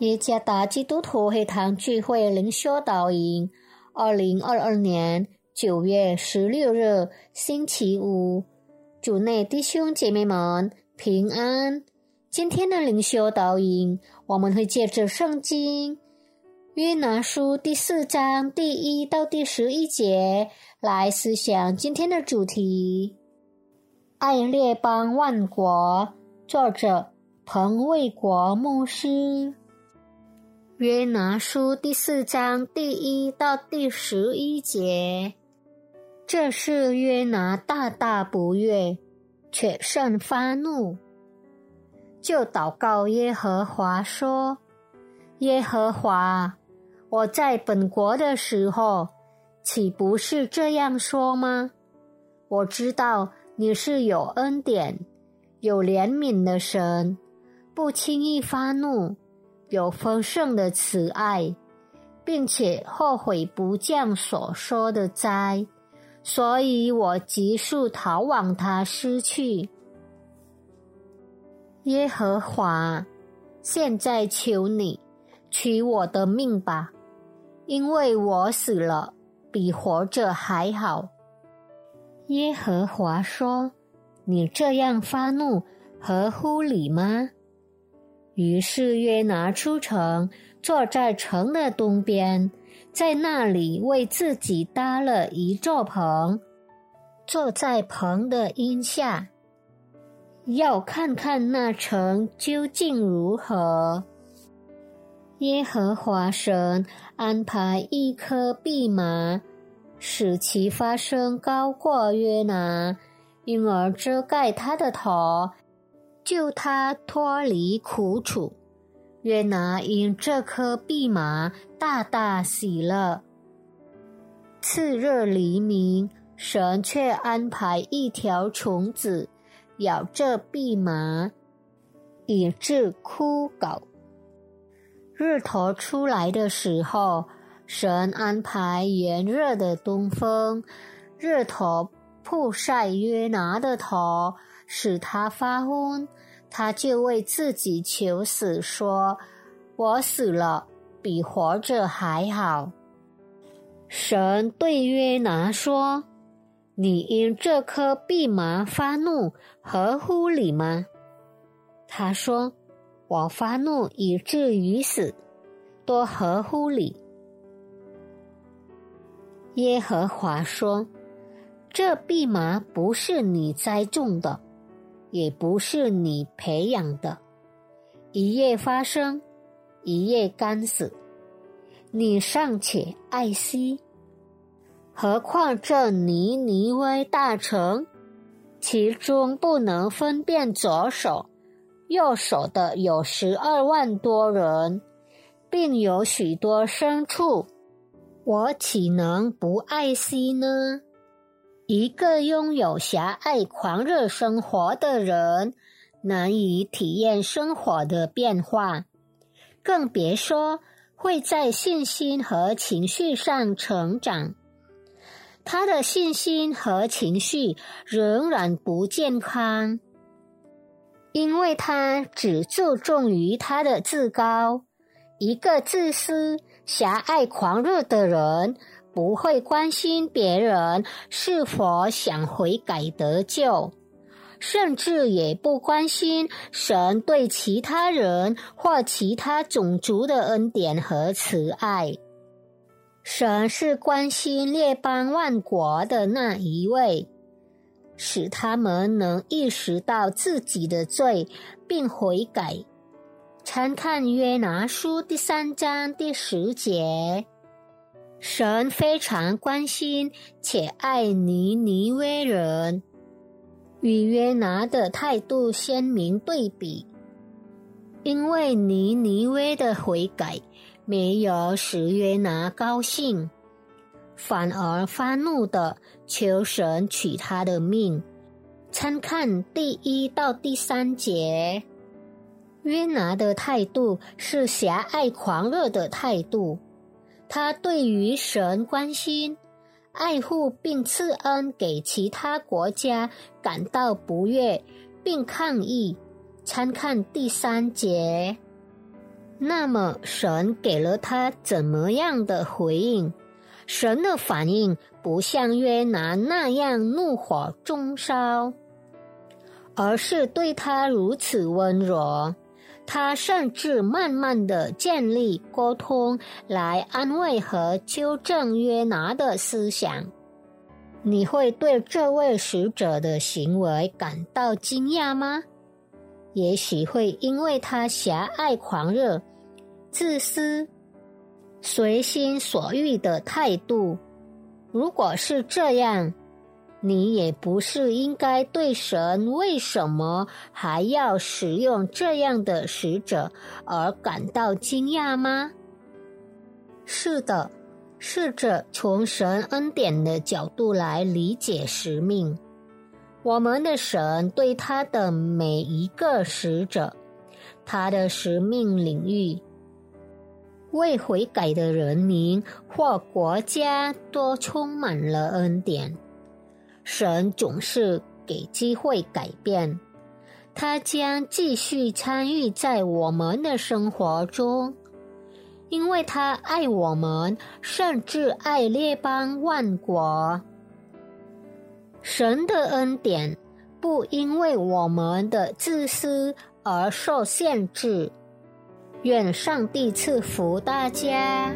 耶加达基督徒会堂聚会灵修导引，二零二二年九月十六日星期五，主内弟兄姐妹们平安。今天的灵修导引，我们会借着圣经约拿书第四章第一到第十一节来思想今天的主题：爱列邦万国。作者彭卫国牧师。约拿书第四章第一到第十一节，这是约拿大大不悦，却甚发怒，就祷告耶和华说：“耶和华，我在本国的时候，岂不是这样说吗？我知道你是有恩典、有怜悯的神，不轻易发怒。”有丰盛的慈爱，并且后悔不降所说的灾，所以我急速逃往他失去。耶和华，现在求你取我的命吧，因为我死了比活着还好。耶和华说：“你这样发怒，合乎理吗？”于是约拿出城，坐在城的东边，在那里为自己搭了一座棚，坐在棚的荫下，要看看那城究竟如何。耶和华神安排一棵蓖麻，使其发生高过约拿，因而遮盖他的头。救他脱离苦楚，约拿因这颗蓖麻大大喜乐。次日黎明，神却安排一条虫子咬这蓖麻，以致枯槁。日头出来的时候，神安排炎热的东风，日头曝晒约拿的头。使他发昏，他就为自己求死，说：“我死了比活着还好。”神对约拿说：“你因这颗蓖麻发怒，合乎理吗？”他说：“我发怒以至于死，多合乎理。”耶和华说：“这蓖麻不是你栽种的。”也不是你培养的，一夜发生，一夜干死，你尚且爱惜，何况这尼尼微大臣，其中不能分辨左手、右手的有十二万多人，并有许多牲畜，我岂能不爱惜呢？一个拥有狭隘狂热生活的人，难以体验生活的变化，更别说会在信心和情绪上成长。他的信心和情绪仍然不健康，因为他只注重于他的自高。一个自私、狭隘、狂热的人。不会关心别人是否想悔改得救，甚至也不关心神对其他人或其他种族的恩典和慈爱。神是关心列邦万国的那一位，使他们能意识到自己的罪并悔改。参看约拿书第三章第十节。神非常关心且爱尼尼微人，与约拿的态度鲜明对比。因为尼尼微的悔改没有使约拿高兴，反而发怒的求神取他的命。参看第一到第三节，约拿的态度是狭隘狂热的态度。他对于神关心、爱护并赐恩给其他国家感到不悦，并抗议。参看第三节。那么神给了他怎么样的回应？神的反应不像约拿那样怒火中烧，而是对他如此温柔。他甚至慢慢的建立沟通，来安慰和纠正约拿的思想。你会对这位使者的行为感到惊讶吗？也许会因为他狭隘、狂热、自私、随心所欲的态度。如果是这样，你也不是应该对神为什么还要使用这样的使者而感到惊讶吗？是的，试着从神恩典的角度来理解使命。我们的神对他的每一个使者，他的使命领域，未悔改的人民或国家都充满了恩典。神总是给机会改变，他将继续参与在我们的生活中，因为他爱我们，甚至爱列邦万国。神的恩典不因为我们的自私而受限制。愿上帝赐福大家。